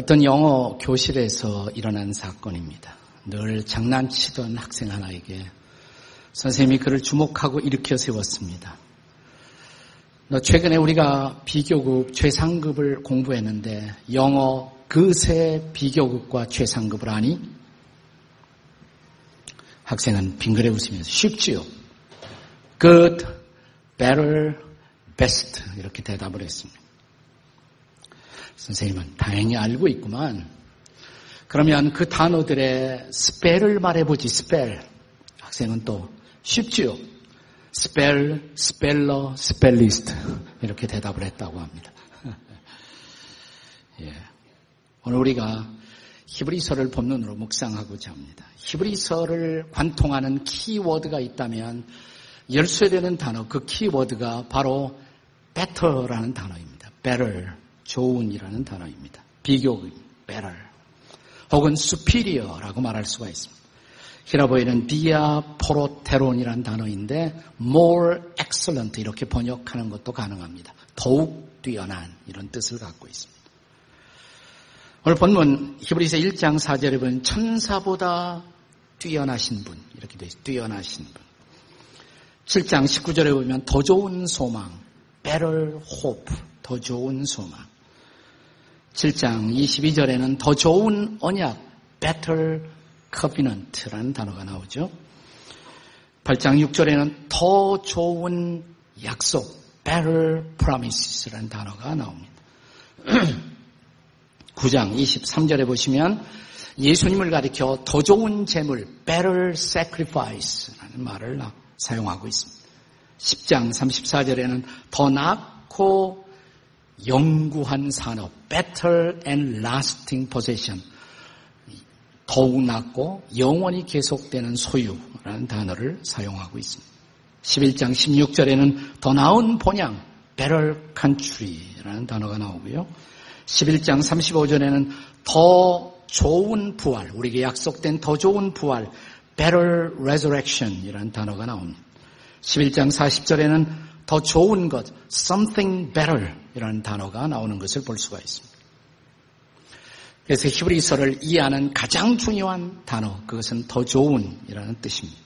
어떤 영어 교실에서 일어난 사건입니다. 늘 장난치던 학생 하나에게 선생님이 그를 주목하고 일으켜 세웠습니다. 너 최근에 우리가 비교급 최상급을 공부했는데 영어 그새 비교급과 최상급을 아니? 학생은 빙그레 웃으면서 쉽지요. good, better, best 이렇게 대답을 했습니다. 선생님은 다행히 알고 있구만. 그러면 그 단어들의 spell을 말해보지, spell. 학생은 또 쉽지요. spell, speller, spellest. 이렇게 대답을 했다고 합니다. 예. 오늘 우리가 히브리서를 본론으로 묵상하고자 합니다. 히브리서를 관통하는 키워드가 있다면 열쇠되는 단어, 그 키워드가 바로 better라는 단어입니다. better, 좋은이라는 단어입니다. 비교, better. 혹은 superior라고 말할 수가 있습니다. 히라보에는 디아 포로테론이라는 단어인데 more excellent 이렇게 번역하는 것도 가능합니다. 더욱 뛰어난 이런 뜻을 갖고 있습니다. 오늘 본문 히브리서 1장 4절에 보면 천사보다 뛰어나신 분 이렇게 되어 있어요. 뛰어나신 분. 7장 19절에 보면 더 좋은 소망 better hope 더 좋은 소망. 7장 22절에는 더 좋은 언약, better covenant라는 단어가 나오죠. 8장 6절에는 더 좋은 약속, better promises라는 단어가 나옵니다. 9장 23절에 보시면 예수님을 가리켜 더 좋은 재물, better sacrifice라는 말을 사용하고 있습니다. 10장 34절에는 더 낫고 영구한 산업, better and lasting possession. 더욱 낫고 영원히 계속되는 소유라는 단어를 사용하고 있습니다. 11장 16절에는 더 나은 본향, better country라는 단어가 나오고요. 11장 35절에는 더 좋은 부활, 우리에게 약속된 더 좋은 부활, better resurrection이라는 단어가 나옵니다. 11장 40절에는 더 좋은 것, something better 이라는 단어가 나오는 것을 볼 수가 있습니다. 그래서 히브리서를 이해하는 가장 중요한 단어, 그것은 더 좋은이라는 뜻입니다.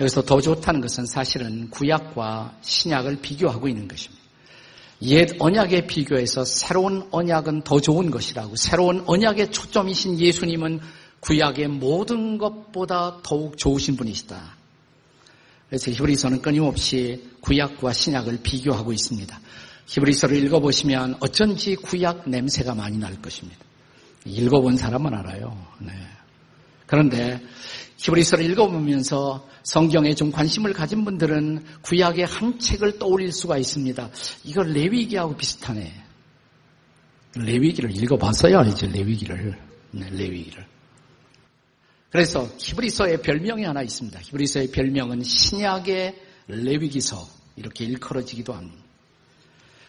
여기서 더 좋다는 것은 사실은 구약과 신약을 비교하고 있는 것입니다. 옛 언약에 비교해서 새로운 언약은 더 좋은 것이라고 새로운 언약의 초점이신 예수님은 구약의 모든 것보다 더욱 좋으신 분이시다. 그래서 히브리서는 끊임없이 구약과 신약을 비교하고 있습니다. 히브리서를 읽어보시면 어쩐지 구약 냄새가 많이 날 것입니다. 읽어본 사람은 알아요. 네. 그런데 히브리서를 읽어보면서 성경에 좀 관심을 가진 분들은 구약의 한 책을 떠올릴 수가 있습니다. 이거 레위기하고 비슷하네. 레위기를 읽어봤어야 알죠, 레위기를. 네, 레위기를. 그래서 히브리서의 별명이 하나 있습니다. 히브리서의 별명은 신약의 레위기서 이렇게 일컬어지기도 합니다.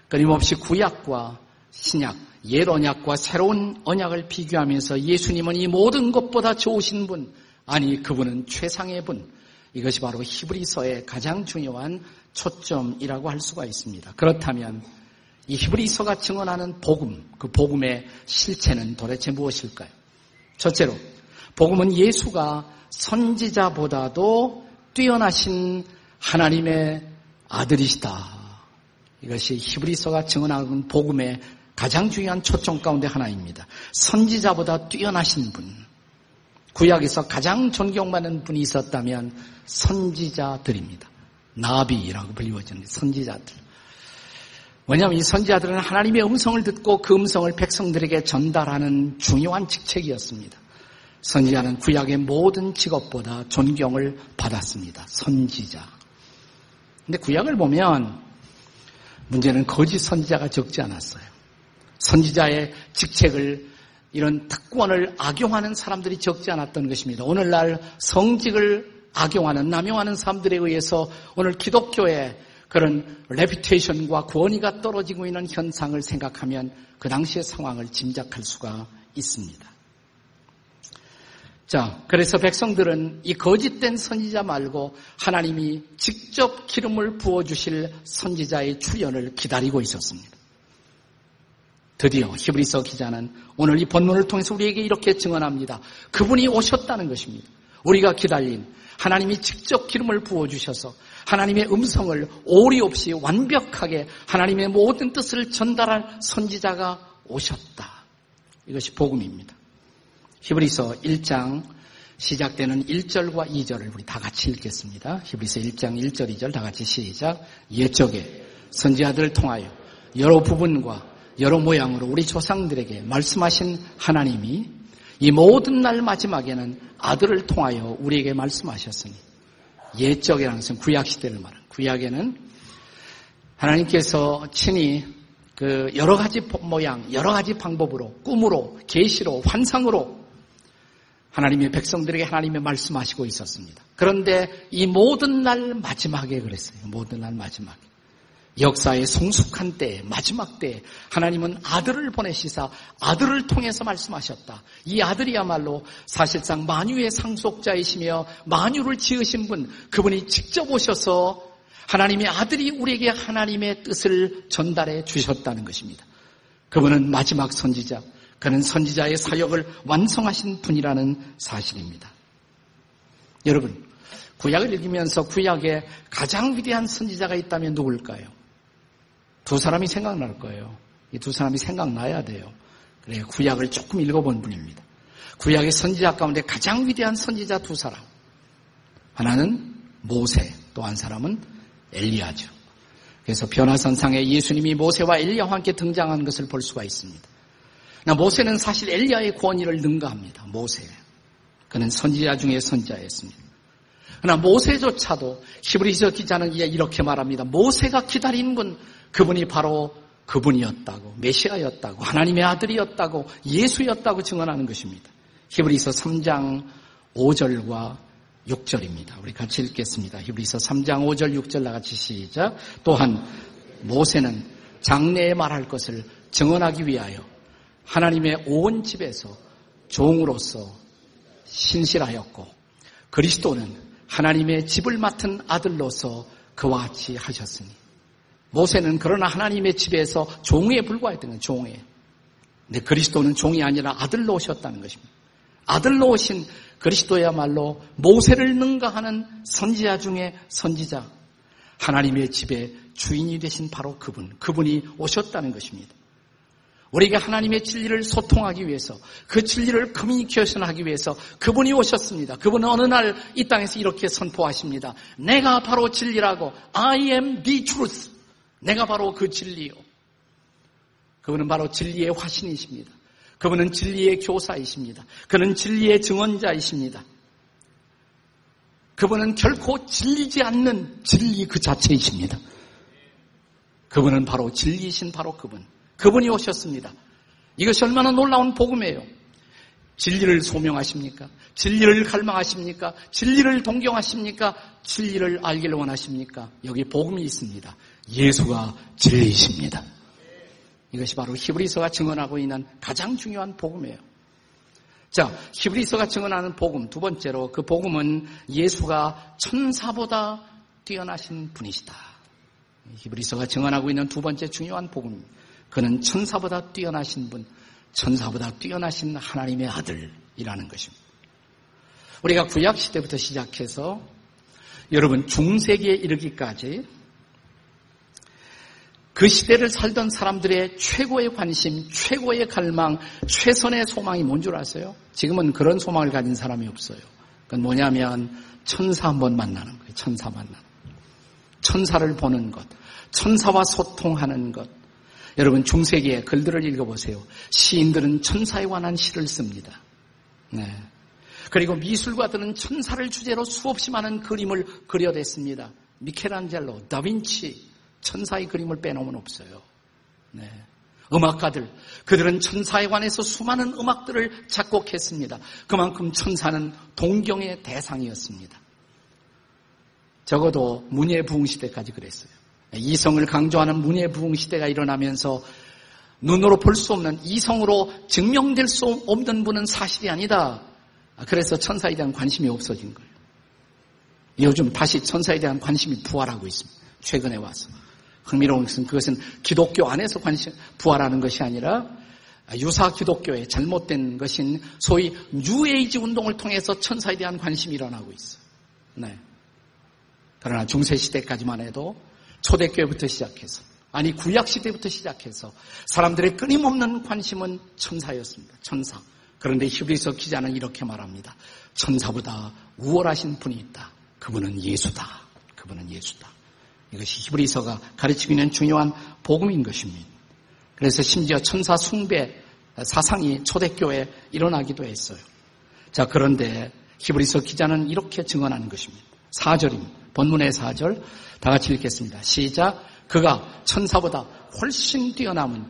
끊임없이 구약과 신약, 옛 언약과 새로운 언약을 비교하면서 예수님은 이 모든 것보다 좋으신 분, 아니 그분은 최상의 분. 이것이 바로 히브리서의 가장 중요한 초점이라고 할 수가 있습니다. 그렇다면 이 히브리서가 증언하는 복음, 그 복음의 실체는 도대체 무엇일까요? 첫째로, 복음은 예수가 선지자보다도 뛰어나신 하나님의 아들이시다. 이것이 히브리서가 증언하는 복음의 가장 중요한 초점 가운데 하나입니다. 선지자보다 뛰어나신 분. 구약에서 가장 존경받는 분이 있었다면 선지자들입니다. 나비라고 불리워지는 선지자들. 왜냐하면 이 선지자들은 하나님의 음성을 듣고 그 음성을 백성들에게 전달하는 중요한 직책이었습니다. 선지자는 구약의 모든 직업보다 존경을 받았습니다. 선지자. 근데 구약을 보면 문제는 거짓 선지자가 적지 않았어요. 선지자의 직책을 이런 특권을 악용하는 사람들이 적지 않았던 것입니다. 오늘날 성직을 악용하는, 남용하는 사람들에 의해서 오늘 기독교의 그런 레피테이션과 권위가 떨어지고 있는 현상을 생각하면 그 당시의 상황을 짐작할 수가 있습니다. 자, 그래서 백성들은 이 거짓된 선지자 말고 하나님이 직접 기름을 부어주실 선지자의 출현을 기다리고 있었습니다. 드디어 히브리서 기자는 오늘 이 본문을 통해서 우리에게 이렇게 증언합니다. 그분이 오셨다는 것입니다. 우리가 기다린 하나님이 직접 기름을 부어주셔서 하나님의 음성을 오리 없이 완벽하게 하나님의 모든 뜻을 전달할 선지자가 오셨다. 이것이 복음입니다. 히브리서 1장 시작되는 1절과 2절을 우리 다 같이 읽겠습니다. 히브리서 1장 1절 2절 다 같이 시작. 옛적에 선지자들을 통하여 여러 부분과 여러 모양으로 우리 조상들에게 말씀하신 하나님이 이 모든 날 마지막에는 아들을 통하여 우리에게 말씀하셨으니 옛적이라는 것은 구약 시대를 말하는 구약에는 하나님께서 친히 그 여러 가지 모양, 여러 가지 방법으로 꿈으로 계시로 환상으로 하나님의 백성들에게 하나님의 말씀하시고 있었습니다. 그런데 이 모든 날 마지막에 그랬어요. 모든 날 마지막에. 역사의 성숙한 때, 마지막 때 하나님은 아들을 보내시사 아들을 통해서 말씀하셨다. 이 아들이야말로 사실상 만유의 상속자이시며 만유를 지으신 분, 그분이 직접 오셔서 하나님의 아들이 우리에게 하나님의 뜻을 전달해 주셨다는 것입니다. 그분은 마지막 선지자, 그는 선지자의 사역을 완성하신 분이라는 사실입니다. 여러분, 구약을 읽으면서 구약에 가장 위대한 선지자가 있다면 누굴까요? 두 사람이 생각날 거예요. 이 두 사람이 생각나야 돼요. 그래 구약을 조금 읽어본 분입니다. 구약의 선지자 가운데 가장 위대한 선지자 두 사람. 하나는 모세, 또 한 사람은 엘리야죠. 그래서 변화선상에 예수님이 모세와 엘리야와 함께 등장한 것을 볼 수가 있습니다. 모세는 사실 엘리야의 권위를 능가합니다. 모세. 그는 선지자 중에 선지자였습니다. 그러나 모세조차도 히브리서 기자는 이렇게 말합니다. 모세가 기다리는 건 그분이 바로 그분이었다고, 메시아였다고, 하나님의 아들이었다고, 예수였다고 증언하는 것입니다. 히브리서 3장 5절과 6절입니다. 우리 같이 읽겠습니다. 히브리서 3장 5절 6절 나같이 시작. 또한 모세는 장래에 말할 것을 증언하기 위하여 하나님의 온 집에서 종으로서 신실하였고 그리스도는 하나님의 집을 맡은 아들로서 그와 같이 하셨으니 모세는 그러나 하나님의 집에서 종에 불과했던 거예요. 종에. 근데 그리스도는 종이 아니라 아들로 오셨다는 것입니다. 아들로 오신 그리스도야말로 모세를 능가하는 선지자 중에 선지자. 하나님의 집에 주인이 되신 바로 그분. 그분이 오셨다는 것입니다. 우리에게 하나님의 진리를 소통하기 위해서 그 진리를 커뮤니케이션 하기 위해서 그분이 오셨습니다. 그분은 어느 날 이 땅에서 이렇게 선포하십니다. 내가 바로 진리라고 I am the truth. 내가 바로 그 진리요. 그분은 바로 진리의 화신이십니다. 그분은 진리의 교사이십니다. 그는 진리의 증언자이십니다. 그분은 결코 진리지 않는 진리 그 자체이십니다. 그분은 바로 진리이신 바로 그분. 그분이 오셨습니다. 이것이 얼마나 놀라운 복음이에요. 진리를 소명하십니까? 진리를 갈망하십니까? 진리를 동경하십니까? 진리를 알기를 원하십니까? 여기 복음이 있습니다. 예수가 진리이십니다. 이것이 바로 히브리서가 증언하고 있는 가장 중요한 복음이에요. 자, 히브리서가 증언하는 복음 두 번째로 그 복음은 예수가 천사보다 뛰어나신 분이시다. 히브리서가 증언하고 있는 두 번째 중요한 복음입니다. 그는 천사보다 뛰어나신 분, 천사보다 뛰어나신 하나님의 아들이라는 것입니다. 우리가 구약 시대부터 시작해서 여러분 중세기에 이르기까지 그 시대를 살던 사람들의 최고의 관심, 최고의 갈망, 최선의 소망이 뭔 줄 아세요? 지금은 그런 소망을 가진 사람이 없어요. 그건 뭐냐면 천사 한번 만나는 거예요. 천사 만나는. 천사를 보는 것, 천사와 소통하는 것. 여러분 중세기에 글들을 읽어보세요. 시인들은 천사에 관한 시를 씁니다. 네. 그리고 미술가들은 천사를 주제로 수없이 많은 그림을 그려냈습니다. 미켈란젤로, 다빈치, 천사의 그림을 빼놓으면 없어요. 네. 음악가들, 그들은 천사에 관해서 수많은 음악들을 작곡했습니다. 그만큼 천사는 동경의 대상이었습니다. 적어도 문예부흥 시대까지 그랬어요. 이성을 강조하는 문예 부흥 시대가 일어나면서 눈으로 볼 수 없는 이성으로 증명될 수 없는 분은 사실이 아니다. 그래서 천사에 대한 관심이 없어진 거예요. 요즘 다시 천사에 대한 관심이 부활하고 있습니다. 최근에 와서. 흥미로운 것은 그것은 기독교 안에서 관심, 부활하는 것이 아니라 유사 기독교의 잘못된 것인 소위 뉴에이지 운동을 통해서 천사에 대한 관심이 일어나고 있어요. 네. 그러나 중세시대까지만 해도 초대교회부터 시작해서 아니 구약 시대부터 시작해서 사람들의 끊임없는 관심은 천사였습니다. 천사. 그런데 히브리서 기자는 이렇게 말합니다. 천사보다 우월하신 분이 있다. 그분은 예수다. 그분은 예수다. 이것이 히브리서가 가르치고 있는 중요한 복음인 것입니다. 그래서 심지어 천사 숭배 사상이 초대교회에 일어나기도 했어요. 자, 그런데 히브리서 기자는 이렇게 증언하는 것입니다. 4절입니다. 본문의 4절 다 같이 읽겠습니다. 시작. 그가 천사보다 훨씬 뛰어남은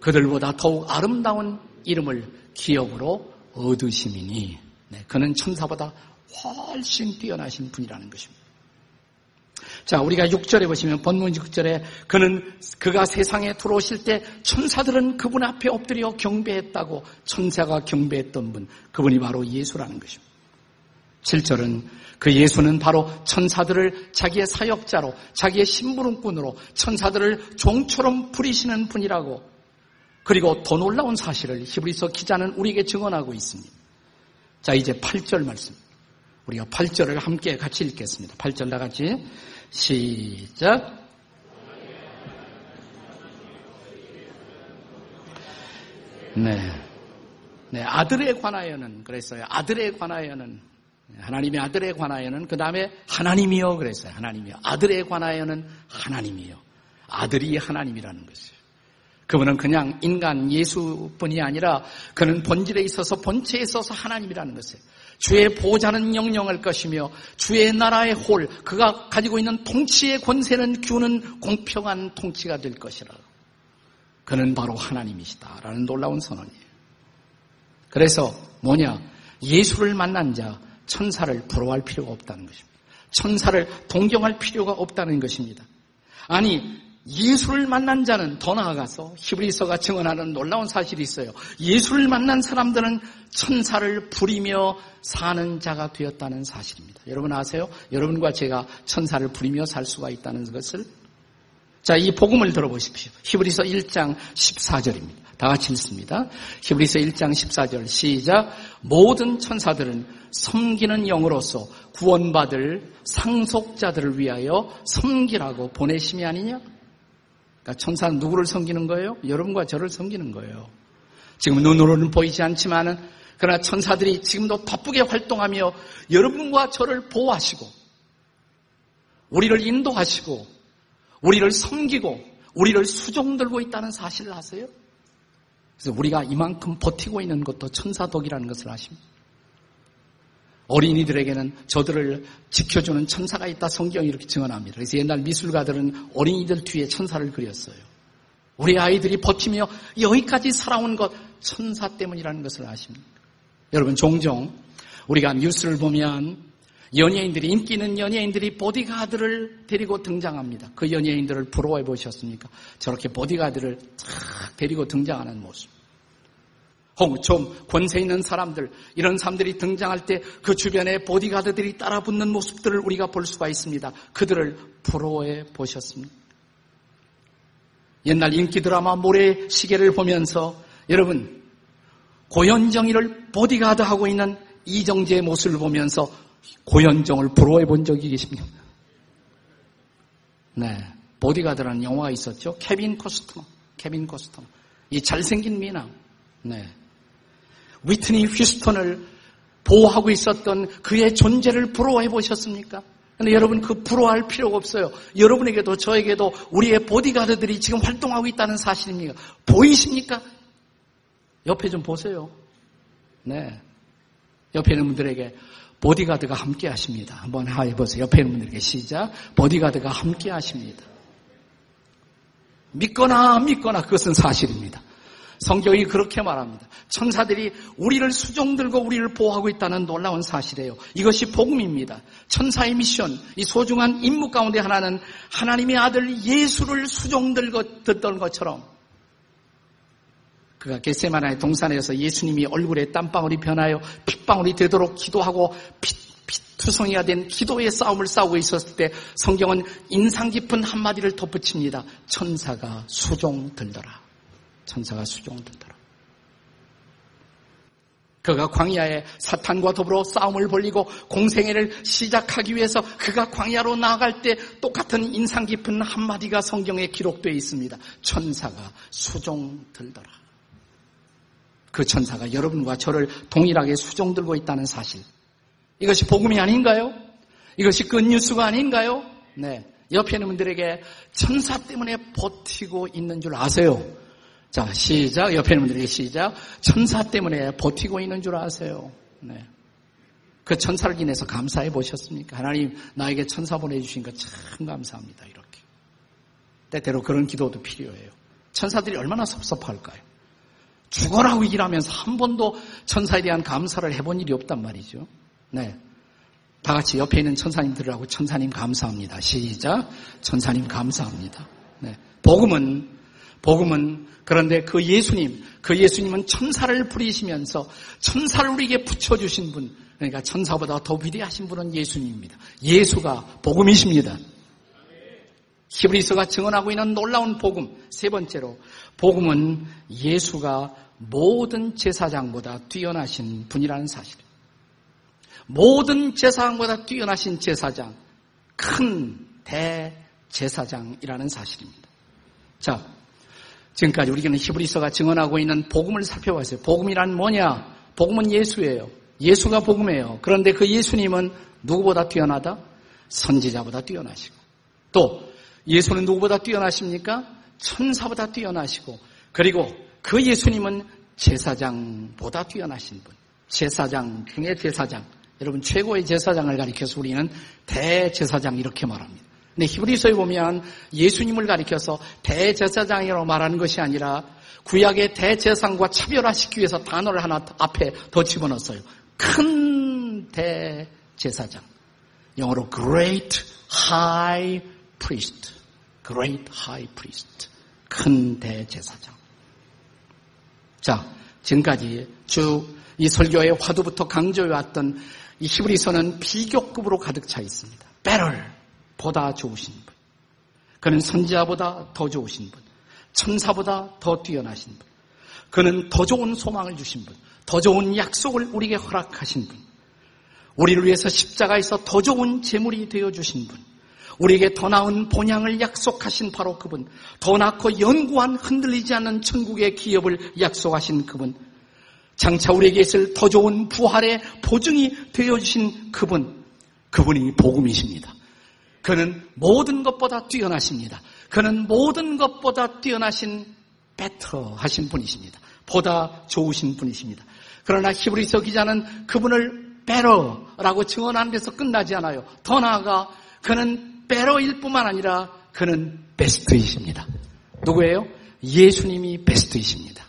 그들보다 더욱 아름다운 이름을 기업으로 얻으심이니 네, 그는 천사보다 훨씬 뛰어나신 분이라는 것입니다. 자, 우리가 6절에 보시면 본문 6절에 그는 그가 세상에 들어오실 때 천사들은 그분 앞에 엎드려 경배했다고 천사가 경배했던 분 그분이 바로 예수라는 것입니다. 7절은 그 예수는 바로 천사들을 자기의 사역자로 자기의 심부름꾼으로 천사들을 종처럼 부리시는 분이라고 그리고 더 놀라운 사실을 히브리서 기자는 우리에게 증언하고 있습니다. 자 이제 8절 말씀 우리가 8절을 함께 같이 읽겠습니다. 8절 다 같이 시작. 네. 네, 아들에 관하여는 그랬어요. 아들에 관하여는 하나님의 아들에 관하여는 그 다음에 하나님이요 그랬어요. 하나님이요. 아들에 관하여는 하나님이요. 아들이 하나님이라는 것이에요. 그분은 그냥 인간 예수뿐이 아니라 그는 본질에 있어서 본체에 있어서 하나님이라는 것이에요. 주의 보좌는 영영할 것이며 주의 나라의 홀 그가 가지고 있는 통치의 권세는 규는 공평한 통치가 될 것이라. 그는 바로 하나님이시다라는 놀라운 선언이에요. 그래서 뭐냐? 예수를 만난 자 천사를 부러워할 필요가 없다는 것입니다. 천사를 동경할 필요가 없다는 것입니다. 아니 예수를 만난 자는 더 나아가서 히브리서가 증언하는 놀라운 사실이 있어요. 예수를 만난 사람들은 천사를 부리며 사는 자가 되었다는 사실입니다. 여러분 아세요? 여러분과 제가 천사를 부리며 살 수가 있다는 것을 자, 이 복음을 들어보십시오. 히브리서 1장 14절입니다. 다 같이 읽습니다. 히브리서 1장 14절 시작. 모든 천사들은 섬기는 영으로서 구원받을 상속자들을 위하여 섬기라고 보내심이 아니냐? 그러니까 천사는 누구를 섬기는 거예요? 여러분과 저를 섬기는 거예요. 지금 눈으로는 보이지 않지만은 그러나 천사들이 지금도 바쁘게 활동하며 여러분과 저를 보호하시고 우리를 인도하시고 우리를 섬기고 우리를 수종 들고 있다는 사실을 아세요? 그래서 우리가 이만큼 버티고 있는 것도 천사 덕이라는 것을 아십니다. 어린이들에게는 저들을 지켜주는 천사가 있다 성경이 이렇게 증언합니다. 그래서 옛날 미술가들은 어린이들 뒤에 천사를 그렸어요. 우리 아이들이 버티며 여기까지 살아온 것 천사 때문이라는 것을 아십니까? 여러분 종종 우리가 뉴스를 보면 연예인들이 인기 있는 연예인들이 보디가드를 데리고 등장합니다. 그 연예인들을 부러워해 보셨습니까? 저렇게 보디가드를 쫙 데리고 등장하는 모습. 혹은 좀 권세 있는 사람들, 이런 사람들이 등장할 때 그 주변에 보디가드들이 따라 붙는 모습들을 우리가 볼 수가 있습니다. 그들을 부러워해 보셨습니까? 옛날 인기 드라마 모래 시계를 보면서 여러분 고현정이를 보디가드 하고 있는 이정재의 모습을 보면서 고현정을 부러워해 본 적이 계십니까? 네. 보디가드라는 영화가 있었죠. 케빈 코스트너. 케빈 코스트너. 이 잘생긴 미남. 네. 휘트니 휴스턴을 보호하고 있었던 그의 존재를 부러워해 보셨습니까? 근데 여러분 그 부러워할 필요가 없어요. 여러분에게도 저에게도 우리의 보디가드들이 지금 활동하고 있다는 사실입니까? 보이십니까? 옆에 좀 보세요. 네. 옆에 있는 분들에게 보디가드가 함께 하십니다. 한번 해보세요. 옆에 있는 분들에게 시작. 보디가드가 함께 하십니다. 믿거나 믿거나 그것은 사실입니다. 성경이 그렇게 말합니다. 천사들이 우리를 수종 들고 우리를 보호하고 있다는 놀라운 사실이에요. 이것이 복음입니다. 천사의 미션, 이 소중한 임무 가운데 하나는 하나님의 아들 예수를 수종 들고 듣던 것처럼 그가 겟세마나의 동산에서 예수님이 얼굴에 땀방울이 변하여 핏방울이 되도록 기도하고 피, 피투성이가 된 기도의 싸움을 싸우고 있었을 때 성경은 인상 깊은 한마디를 덧붙입니다. 천사가 수종 들더라. 천사가 수종 들더라. 그가 광야에 사탄과 더불어 싸움을 벌리고 공생애를 시작하기 위해서 그가 광야로 나아갈 때 똑같은 인상 깊은 한마디가 성경에 기록되어 있습니다. 천사가 수종 들더라. 그 천사가 여러분과 저를 동일하게 수종 들고 있다는 사실. 이것이 복음이 아닌가요? 이것이 그 뉴스가 아닌가요? 네. 옆에 있는 분들에게 천사 때문에 버티고 있는 줄 아세요? 자, 시작. 옆에 있는 분들에게 시작. 천사 때문에 버티고 있는 줄 아세요. 네. 그 천사를 인해서 감사해 보셨습니까? 하나님, 나에게 천사 보내주신 것참 감사합니다. 이렇게. 때때로 그런 기도도 필요해요. 천사들이 얼마나 섭섭할까요? 죽어라고 일하면서 한 번도 천사에 대한 감사를 해본 일이 없단 말이죠. 네. 다 같이 옆에 있는 천사님들하고 천사님 감사합니다. 시작. 천사님 감사합니다. 네. 복음은, 복음은 그런데 그 예수님, 그 예수님은 천사를 부리시면서 천사를 우리에게 붙여주신 분, 그러니까 천사보다 더 위대하신 분은 예수님입니다. 예수가 복음이십니다. 히브리서가 증언하고 있는 놀라운 복음. 세 번째로, 복음은 예수가 모든 제사장보다 뛰어나신 분이라는 사실. 모든 제사장보다 뛰어나신 제사장, 큰 대제사장이라는 사실입니다. 자, 지금까지 우리는 히브리서가 증언하고 있는 복음을 살펴봤어요. 복음이란 뭐냐? 복음은 예수예요. 예수가 복음이에요. 그런데 그 예수님은 누구보다 뛰어나다? 선지자보다 뛰어나시고. 또 예수는 누구보다 뛰어나십니까? 천사보다 뛰어나시고. 그리고 그 예수님은 제사장보다 뛰어나신 분. 제사장 중의 제사장. 여러분 최고의 제사장을 가리켜서 우리는 대제사장 이렇게 말합니다. 근데 히브리서에 보면 예수님을 가리켜서 대제사장이라고 말하는 것이 아니라 구약의 대제사장과 차별화시키기 위해서 단어를 하나 앞에 더 집어넣었어요. 큰 대제사장. 영어로 great high priest. great high priest. 큰 대제사장. 자, 지금까지 쭉 이 설교의 화두부터 강조해왔던 이 히브리서는 비교급으로 가득 차 있습니다. better, 보다 좋으신 분. 그는 선지자보다 더 좋으신 분. 천사보다 더 뛰어나신 분. 그는 더 좋은 소망을 주신 분. 더 좋은 약속을 우리에게 허락하신 분. 우리를 위해서 십자가에서 더 좋은 재물이 되어 주신 분. 우리에게 더 나은 본향을 약속하신 바로 그분. 더 낳고 연구한 흔들리지 않는 천국의 기업을 약속하신 그분. 장차 우리에게 있을 더 좋은 부활의 보증이 되어 주신 그분. 그분이 복음이십니다. 그는 모든 것보다 뛰어나십니다. 그는 모든 것보다 뛰어나신 베터 하신 분이십니다. 보다 좋으신 분이십니다. 그러나 히브리서 기자는 그분을 베러라고 증언하는 데서 끝나지 않아요. 더 나아가 그는 베러일 뿐만 아니라 그는 베스트이십니다. 누구예요? 예수님이 베스트이십니다.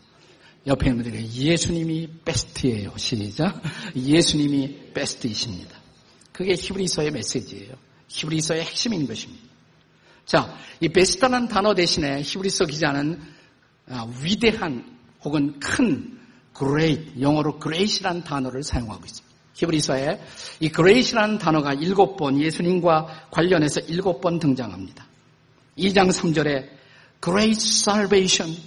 옆에 있는 분들에게 예수님이 베스트예요. 시작. 예수님이 베스트이십니다. 그게 히브리서의 메시지예요. 히브리서의 핵심인 것입니다. 자, 이 베스트라는 단어 대신에 히브리서 기자는 아, 위대한 혹은 큰 great, 영어로 great이라는 단어를 사용하고 있습니다. 히브리서에 이 great이라는 단어가 일곱 번 예수님과 관련해서 일곱 번 등장합니다. 2장 3절에 great salvation,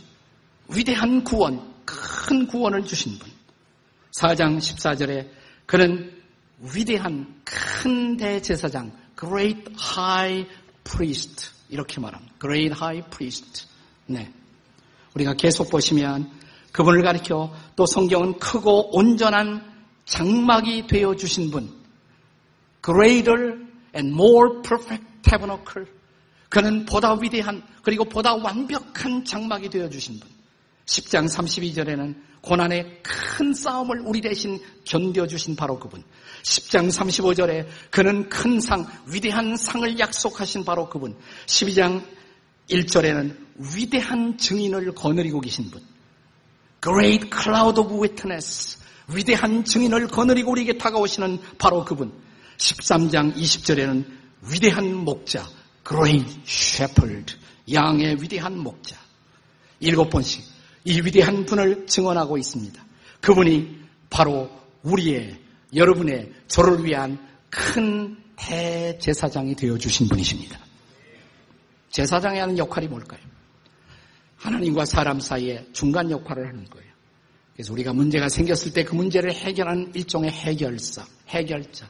위대한 구원, 큰 구원을 주신 분. 4장 14절에 그는 위대한 큰 대제사장, great high priest 이렇게 말합니다. great high priest. 네. 우리가 계속 보시면 그분을 가리켜 또 성경은 크고 온전한 장막이 되어 주신 분. greater and more perfect tabernacle. 그는 보다 위대한 그리고 보다 완벽한 장막이 되어 주신 분. 10장 32절에는 고난의 큰 싸움을 우리 대신 견뎌주신 바로 그분. 10장 35절에 그는 큰 상, 위대한 상을 약속하신 바로 그분. 12장 1절에는 위대한 증인을 거느리고 계신 분. Great cloud of witness. 위대한 증인을 거느리고 우리에게 다가오시는 바로 그분. 13장 20절에는 위대한 목자. Great shepherd. 양의 위대한 목자. 일곱 번씩 이 위대한 분을 증언하고 있습니다. 그분이 바로 우리의 여러분의 저를 위한 큰 대제사장이 되어 주신 분이십니다. 제사장이 하는 역할이 뭘까요? 하나님과 사람 사이에 중간 역할을 하는 거예요. 그래서 우리가 문제가 생겼을 때 그 문제를 해결하는 일종의 해결사, 해결자.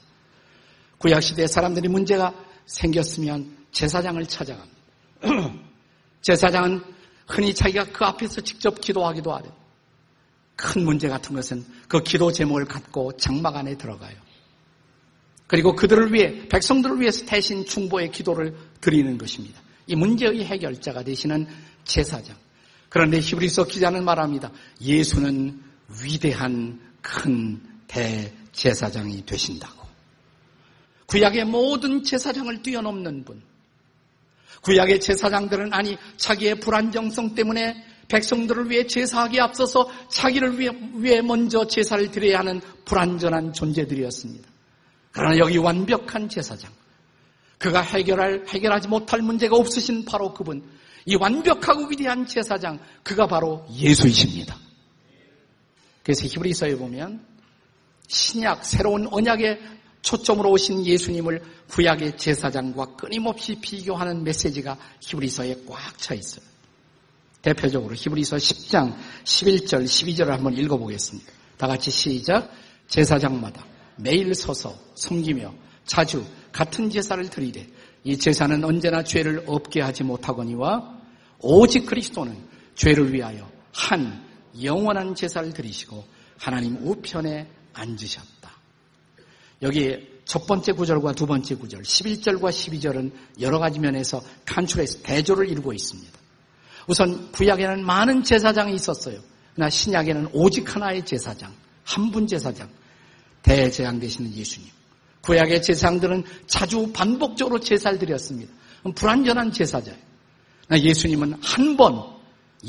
구약시대 사람들이 문제가 생겼으면 제사장을 찾아갑니다. 제사장은 흔히 자기가 그 앞에서 직접 기도하기도 하죠. 큰 문제 같은 것은 그 기도 제목을 갖고 장막 안에 들어가요. 그리고 그들을 위해, 백성들을 위해서 대신 중보의 기도를 드리는 것입니다. 이 문제의 해결자가 되시는 제사장. 그런데 히브리서 기자는 말합니다. 예수는 위대한 큰 대제사장이 되신다고. 구약의 모든 제사장을 뛰어넘는 분. 구약의 제사장들은 아니 자기의 불안정성 때문에 백성들을 위해 제사하기에 앞서서 자기를 위해, 먼저 제사를 드려야 하는 불완전한 존재들이었습니다. 그러나 여기 완벽한 제사장. 그가 해결할, 해결하지 못할 문제가 없으신 바로 그분. 이 완벽하고 위대한 제사장. 그가 바로 예수이십니다. 그래서 히브리서에 보면 신약, 새로운 언약의 초점으로 오신 예수님을 구약의 제사장과 끊임없이 비교하는 메시지가 히브리서에 꽉 차 있어요. 대표적으로 히브리서 10장 11절, 12절을 한번 읽어보겠습니다. 다 같이 시작. 제사장마다 매일 서서 섬기며 자주 같은 제사를 드리되 이 제사는 언제나 죄를 없게 하지 못하거니와 오직 그리스도는 죄를 위하여 한 영원한 제사를 드리시고 하나님 우편에 앉으셨다. 여기 첫 번째 구절과 두 번째 구절, 11절과 12절은 여러 가지 면에서 간추해서 대조를 이루고 있습니다. 우선 구약에는 많은 제사장이 있었어요. 그러나 신약에는 오직 하나의 제사장, 한 분 제사장, 대제장 되시는 예수님. 구약의 제사장들은 자주 반복적으로 제사를 드렸습니다. 불완전한 제사자예요. 예수님은 한 번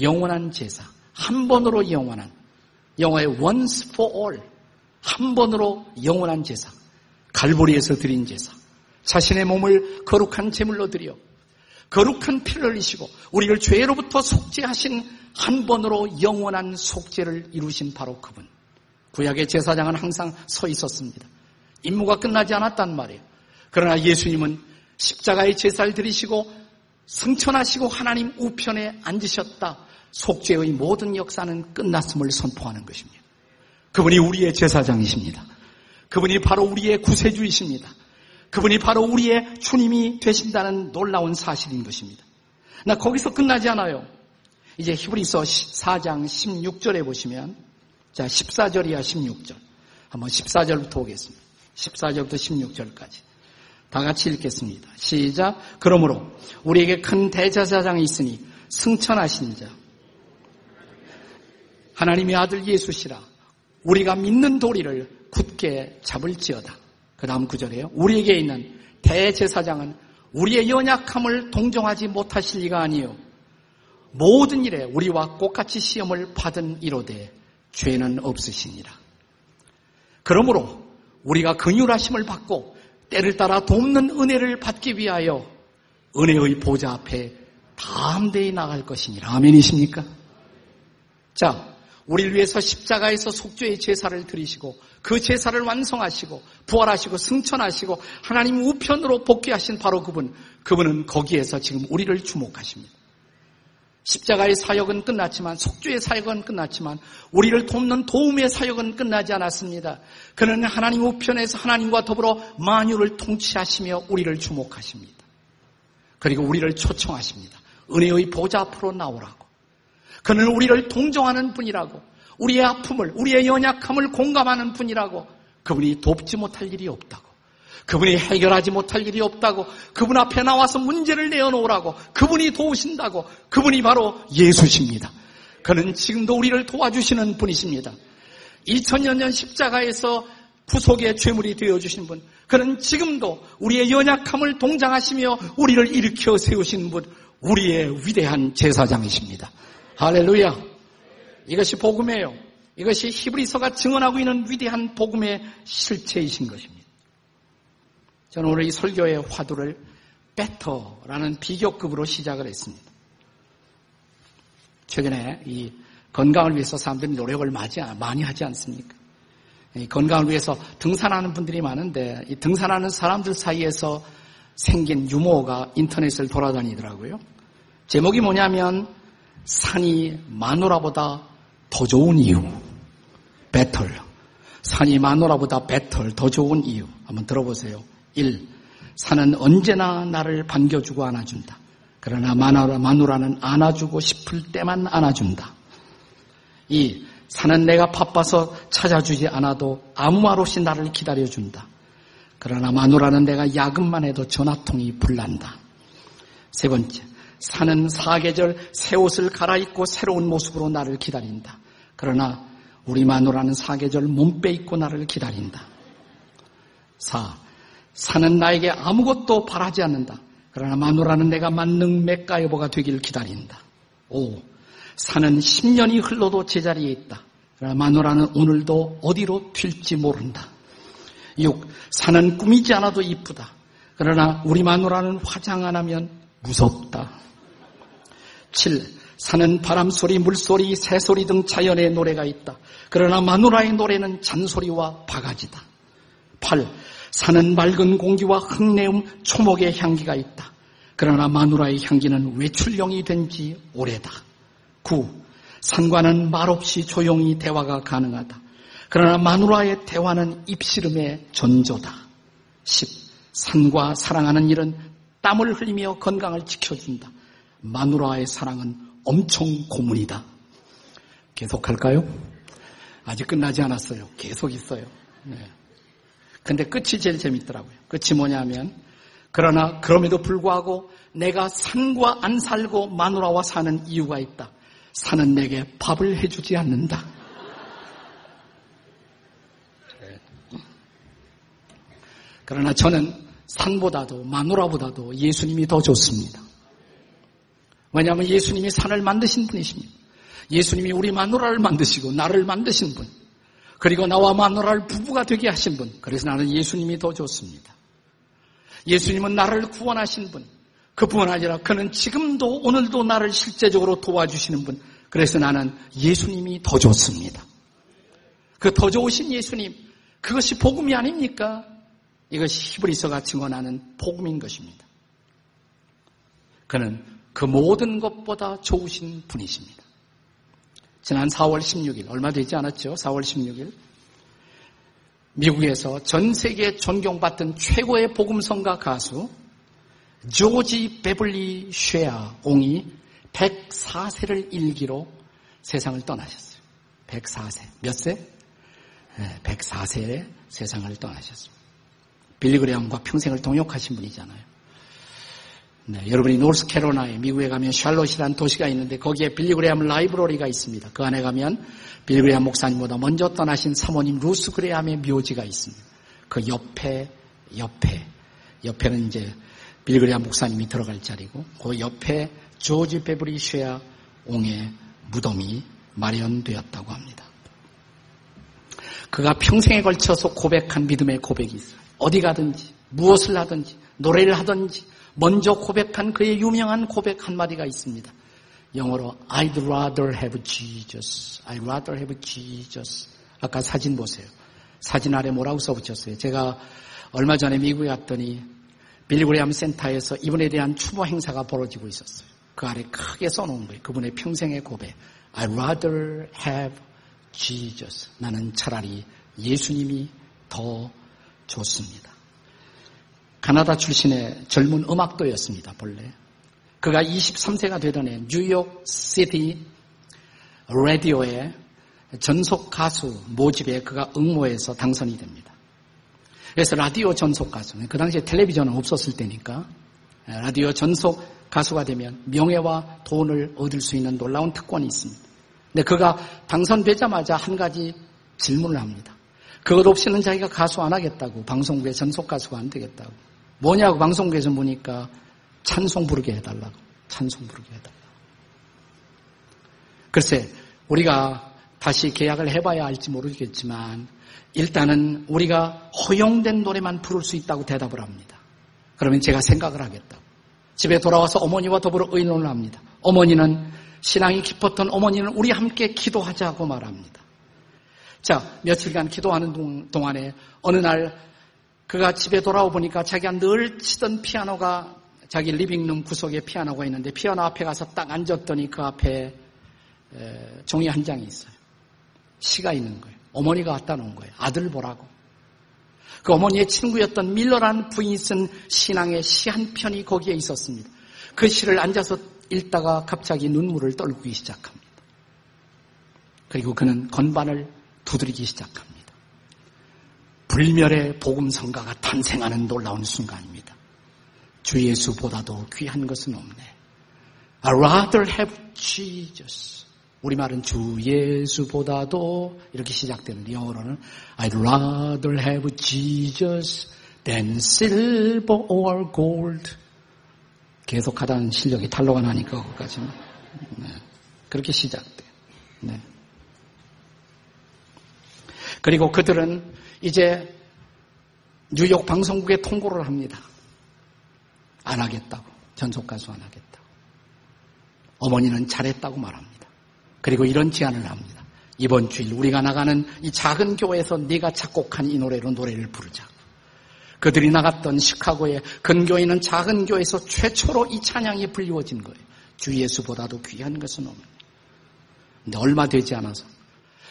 영원한 제사, 한 번으로 영원한 영어의 once for all 한 번으로 영원한 제사 갈보리에서 드린 제사 자신의 몸을 거룩한 제물로 드려 거룩한 피를 흘리시고 우리를 죄로부터 속죄하신 한 번으로 영원한 속죄를 이루신 바로 그분 구약의 제사장은 항상 서 있었습니다. 임무가 끝나지 않았단 말이에요. 그러나 예수님은 십자가의 제사를 드리시고 승천하시고 하나님 우편에 앉으셨다. 속죄의 모든 역사는 끝났음을 선포하는 것입니다. 그분이 우리의 제사장이십니다. 그분이 바로 우리의 구세주이십니다. 그분이 바로 우리의 주님이 되신다는 놀라운 사실인 것입니다. 나 거기서 끝나지 않아요. 이제 히브리서 4장 16절에 보시면 자 14절이야 16절. 한번 14절부터 오겠습니다. 14절부터 16절까지. 다 같이 읽겠습니다. 시작. 그러므로 우리에게 큰 대제사장이 있으니 승천하신 자 하나님의 아들 예수시라 우리가 믿는 도리를 굳게 잡을지어다. 그 다음 구절에요. 우리에게 있는 대제사장은 우리의 연약함을 동정하지 못하실 리가 아니요 모든 일에 우리와 똑같이 시험을 받은 이로되 죄는 없으시니라. 그러므로 우리가 근율하심을 받고 때를 따라 돕는 은혜를 받기 위하여 은혜의 보좌 앞에 담대히 나갈 것이니라. 아멘이십니까? 자, 우리를 위해서 십자가에서 속죄의 제사를 드리시고 그 제사를 완성하시고 부활하시고 승천하시고 하나님 우편으로 복귀하신 바로 그분, 그분은 거기에서 지금 우리를 주목하십니다. 십자가의 사역은 끝났지만 속죄의 사역은 끝났지만 우리를 돕는 도움의 사역은 끝나지 않았습니다. 그는 하나님 우편에서 하나님과 더불어 만유를 통치하시며 우리를 주목하십니다. 그리고 우리를 초청하십니다. 은혜의 보좌 앞으로 나오라고. 그는 우리를 동정하는 분이라고. 우리의 아픔을, 우리의 연약함을 공감하는 분이라고. 그분이 돕지 못할 일이 없다고. 그분이 해결하지 못할 일이 없다고. 그분 앞에 나와서 문제를 내어놓으라고. 그분이 도우신다고. 그분이 바로 예수십니다. 그는 지금도 우리를 도와주시는 분이십니다. 2000년 전 십자가에서 구속의 죄물이 되어주신 분. 그는 지금도 우리의 연약함을 동장하시며 우리를 일으켜 세우신 분. 우리의 위대한 제사장이십니다. 할렐루야. 이것이 복음이에요. 이것이 히브리서가 증언하고 있는 위대한 복음의 실체이신 것입니다. 저는 오늘 이 설교의 화두를 베터라는 비교급으로 시작을 했습니다. 최근에 이 건강을 위해서 사람들이 노력을 많이 하지 않습니까? 건강을 위해서 등산하는 분들이 많은데 이 등산하는 사람들 사이에서 생긴 유머가 인터넷을 돌아다니더라고요. 제목이 뭐냐면 산이 마누라보다 더 좋은 이유. 배틀. 산이 마누라보다 배틀 더 좋은 이유. 한번 들어보세요. 1. 산은 언제나 나를 반겨주고 안아준다. 그러나 마누라, 마누라는 안아주고 싶을 때만 안아준다. 2. 산은 내가 바빠서 찾아주지 않아도 아무 말 없이 나를 기다려준다. 그러나 마누라는 내가 야근만 해도 전화통이 불난다. 세 번째, 산은 사계절 새 옷을 갈아입고 새로운 모습으로 나를 기다린다. 그러나 우리 마누라는 사계절 몸 빼입고 나를 기다린다. 4. 산은 나에게 아무것도 바라지 않는다. 그러나 마누라는 내가 만능 맥가이버가 되길 기다린다. 5. 산은 10년이 흘러도 제자리에 있다. 그러나 마누라는 오늘도 어디로 튈지 모른다. 6. 산은 꾸미지 않아도 이쁘다. 그러나 우리 마누라는 화장 안 하면 무섭다. 7. 산은 바람소리, 물소리, 새소리 등 자연의 노래가 있다. 그러나 마누라의 노래는 잔소리와 바가지다. 8. 산은 맑은 공기와 흙내음, 초목의 향기가 있다. 그러나 마누라의 향기는 외출용이 된 지 오래다. 9. 산과는 말없이 조용히 대화가 가능하다. 그러나 마누라의 대화는 입씨름의 전조다. 10. 산과 사랑하는 일은 땀을 흘리며 건강을 지켜준다. 마누라의 사랑은 엄청 고문이다. 계속할까요? 아직 끝나지 않았어요. 계속 있어요. 네. 근데 끝이 제일 재밌더라고요. 끝이 뭐냐면, 그러나 그럼에도 불구하고 내가 산과 안 살고 마누라와 사는 이유가 있다. 산은 내게 밥을 해주지 않는다. 그러나 저는 산보다도 마누라보다도 예수님이 더 좋습니다. 왜냐하면 예수님이 산을 만드신 분이십니다. 예수님이 우리 마누라를 만드시고 나를 만드신 분. 그리고 나와 마누라를 부부가 되게 하신 분. 그래서 나는 예수님이 더 좋습니다. 예수님은 나를 구원하신 분. 그뿐 아니라 그는 지금도 오늘도 나를 실제적으로 도와주시는 분. 그래서 나는 예수님이 더 좋습니다. 그 더 좋으신 예수님. 그것이 복음이 아닙니까? 이것이 히브리서가 증언하는 복음인 것입니다. 그는 그 모든 것보다 좋으신 분이십니다. 지난 4월 16일, 얼마 되지 않았죠? 4월 16일. 미국에서 전 세계 존경받던 최고의 복음성가 가수 조지 베벌리 쉐아 옹이 104세를 일기로 세상을 떠나셨어요. 104세. 몇 세? 104세에 세상을 떠나셨습니다. 빌리그레암과 평생을 동역하신 분이잖아요. 네, 여러분이 노스캐롤라이나에 미국에 가면 샬롯이라는 도시가 있는데 거기에 빌리그레암 library가 있습니다. 그 안에 가면 빌리그레암 목사님보다 먼저 떠나신 사모님 루스 그레암의 묘지가 있습니다. 그 옆에 옆에 옆에는 이제 빌리그레암 목사님이 들어갈 자리고 그 옆에 조지 베브리쉐아 옹의 무덤이 마련되었다고 합니다. 그가 평생에 걸쳐서 고백한 믿음의 고백이 있어요. 어디 가든지 무엇을 하든지 노래를 하든지 먼저 고백한 그의 유명한 고백 한마디가 있습니다. 영어로 I'd rather have Jesus. I'd rather have Jesus. 아까 사진 보세요. 사진 아래 뭐라고 써붙였어요. 제가 얼마 전에 미국에 갔더니 빌리그레암 센터에서 이분에 대한 추모 행사가 벌어지고 있었어요. 그 아래 크게 써놓은 거예요. 그분의 평생의 고백. I'd rather have Jesus. 나는 차라리 예수님이 더 좋습니다. 캐나다 출신의 젊은 음악도였습니다, 본래. 그가 23세가 되던 해 뉴욕 시티 라디오의 전속 가수 모집에 그가 응모해서 당선이 됩니다. 그래서 라디오 전속 가수, 그 당시에 텔레비전은 없었을 때니까 라디오 전속 가수가 되면 명예와 돈을 얻을 수 있는 놀라운 특권이 있습니다. 근데 그가 당선되자마자 한 가지 질문을 합니다. 그것 없이는 자기가 가수 안 하겠다고 방송국에 전속 가수가 안 되겠다고. 뭐냐고 방송국에서 보니까 찬송 부르게 해달라고. 찬송 부르게 해달라고. 글쎄, 우리가 다시 계약을 해봐야 알지 모르겠지만 일단은 우리가 허용된 노래만 부를 수 있다고 대답을 합니다. 그러면 제가 생각을 하겠다고. 집에 돌아와서 어머니와 더불어 의논을 합니다. 어머니는 신앙이 깊었던 어머니는 우리 함께 기도하자고 말합니다. 자, 며칠간 기도하는 동안에 어느 날 그가 집에 돌아오 보니까 자기가 늘 치던 피아노가 자기 리빙룸 구석에 피아노가 있는데 피아노 앞에 가서 딱 앉았더니 그 앞에 종이 한 장이 있어요. 시가 있는 거예요. 어머니가 갖다 놓은 거예요. 아들 보라고. 그 어머니의 친구였던 밀러란 부인이 쓴 신앙의 시 한 편이 거기에 있었습니다. 그 시를 앉아서 읽다가 갑자기 눈물을 떨구기 시작합니다. 그리고 그는 건반을 두드리기 시작합니다. 불멸의 복음성가가 탄생하는 놀라운 순간입니다. 주 예수보다도 귀한 것은 없네. I rather have Jesus. 우리말은 주 예수보다도 이렇게 시작되는데 영어로는 I'd rather have Jesus than silver or gold. 계속 하다는 실력이 탄로가 나니까 그것까지는. 네. 그렇게 시작돼요. 네. 그리고 그들은 이제 뉴욕 방송국에 통보를 합니다. 안 하겠다고. 전속 가수 안 하겠다고. 어머니는 잘했다고 말합니다. 그리고 이런 제안을 합니다. 이번 주일 우리가 나가는 이 작은 교회에서 네가 작곡한 이 노래로 노래를 부르자. 그들이 나갔던 시카고의 근교에는 작은 교회에서 최초로 이 찬양이 불리워진 거예요. 주 예수보다도 귀한 것은 없는. 근데 얼마 되지 않아서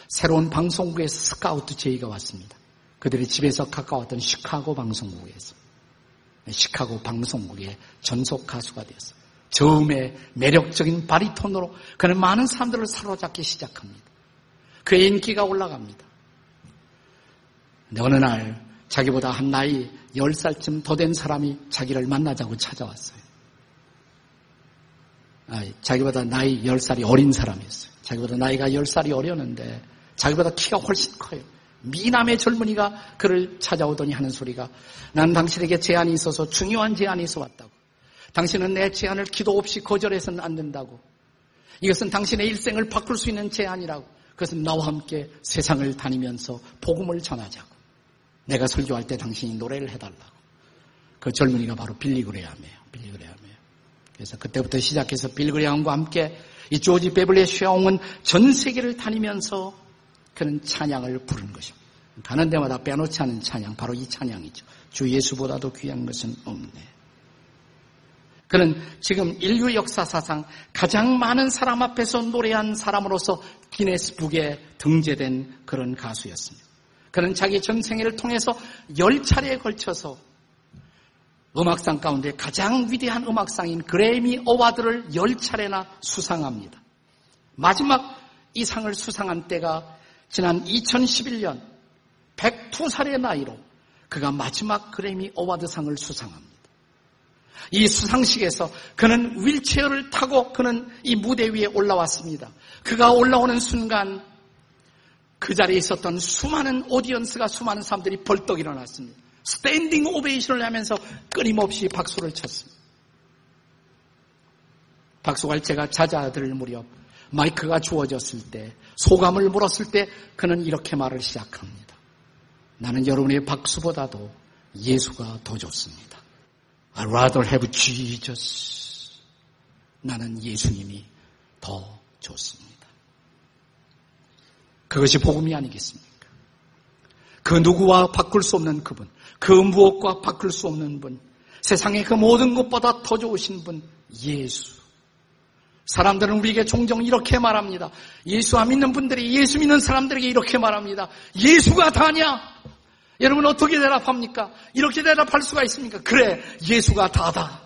새로운 방송국의 스카우트 제의가 왔습니다. 그들이 집에서 가까웠던 시카고 방송국에서 시카고 방송국의 전속 가수가 되었어요. 처음에 매력적인 바리톤으로 그는 많은 사람들을 사로잡기 시작합니다. 그의 인기가 올라갑니다. 근데 어느 날 자기보다 한 나이 10살쯤 더 된 사람이 자기를 만나자고 찾아왔어요. 아, 자기보다 나이 10살이 어린 사람이었어요. 자기보다 나이가 10살이 어렸는데 자기보다 키가 훨씬 커요. 미남의 젊은이가 그를 찾아오더니 하는 소리가 난 당신에게 제안이 있어서 중요한 제안이 있어 왔다고. 당신은 내 제안을 기도 없이 거절해서는 안 된다고. 이것은 당신의 일생을 바꿀 수 있는 제안이라고. 그것은 나와 함께 세상을 다니면서 복음을 전하자고. 내가 설교할 때 당신이 노래를 해달라고. 그 젊은이가 바로 빌리그레암이에요. 빌리그레암이에요. 그래서 그때부터 시작해서 빌리그레암과 함께 이 조지 베블리의 쉐옹은 전 세계를 다니면서 그는 찬양을 부른 것입니다. 가는 데마다 빼놓지 않은 찬양, 바로 이 찬양이죠. 주 예수보다도 귀한 것은 없네. 그는 지금 인류 역사 사상 가장 많은 사람 앞에서 노래한 사람으로서 기네스북에 등재된 그런 가수였습니다. 그는 자기 전생애를 통해서 열 차례에 걸쳐서 음악상 가운데 가장 위대한 음악상인 그래미 어와드를 열 차례나 수상합니다. 마지막 이 상을 수상한 때가 지난 2011년 102살의 나이로 그가 마지막 그래미 어와드상을 수상합니다. 이 수상식에서 그는 윌체어를 타고 그는 이 무대 위에 올라왔습니다. 그가 올라오는 순간 그 자리에 있었던 수많은 audience가 수많은 사람들이 벌떡 일어났습니다. standing ovation을 하면서 끊임없이 박수를 쳤습니다. 박수갈채가 잦아들 무렵 마이크가 주어졌을 때 소감을 물었을 때 그는 이렇게 말을 시작합니다. 나는 여러분의 박수보다도 예수가 더 좋습니다. I'd rather have Jesus. 나는 예수님이 더 좋습니다. 그것이 복음이 아니겠습니까? 그 누구와 바꿀 수 없는 그분, 그 무엇과 바꿀 수 없는 분, 세상의 그 모든 것보다 더 좋으신 분, 예수. 사람들은 우리에게 종종 이렇게 말합니다. 예수 안 믿는 분들이 예수 믿는 사람들에게 이렇게 말합니다. 예수가 다냐? 여러분 어떻게 대답합니까? 이렇게 대답할 수가 있습니까? 그래, 예수가 다다.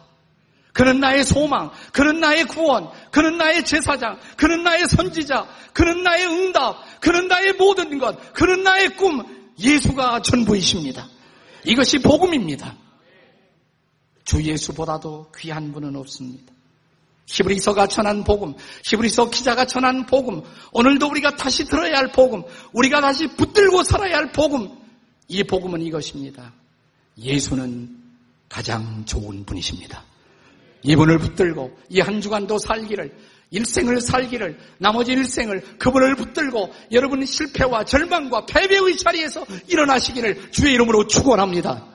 그는 나의 소망, 그는 나의 구원, 그는 나의 제사장, 그는 나의 선지자, 그는 나의 응답, 그는 나의 모든 것, 그는 나의 꿈, 예수가 전부이십니다. 이것이 복음입니다. 주 예수보다도 귀한 분은 없습니다. 히브리서가 전한 복음, 히브리서 기자가 전한 복음, 오늘도 우리가 다시 들어야 할 복음, 우리가 다시 붙들고 살아야 할 복음, 이 복음은 이것입니다. 예수는 가장 좋은 분이십니다. 이분을 붙들고 이 한 주간도 살기를, 일생을 살기를, 나머지 일생을 그분을 붙들고 여러분 실패와 절망과 패배의 자리에서 일어나시기를 주의 이름으로 축원합니다.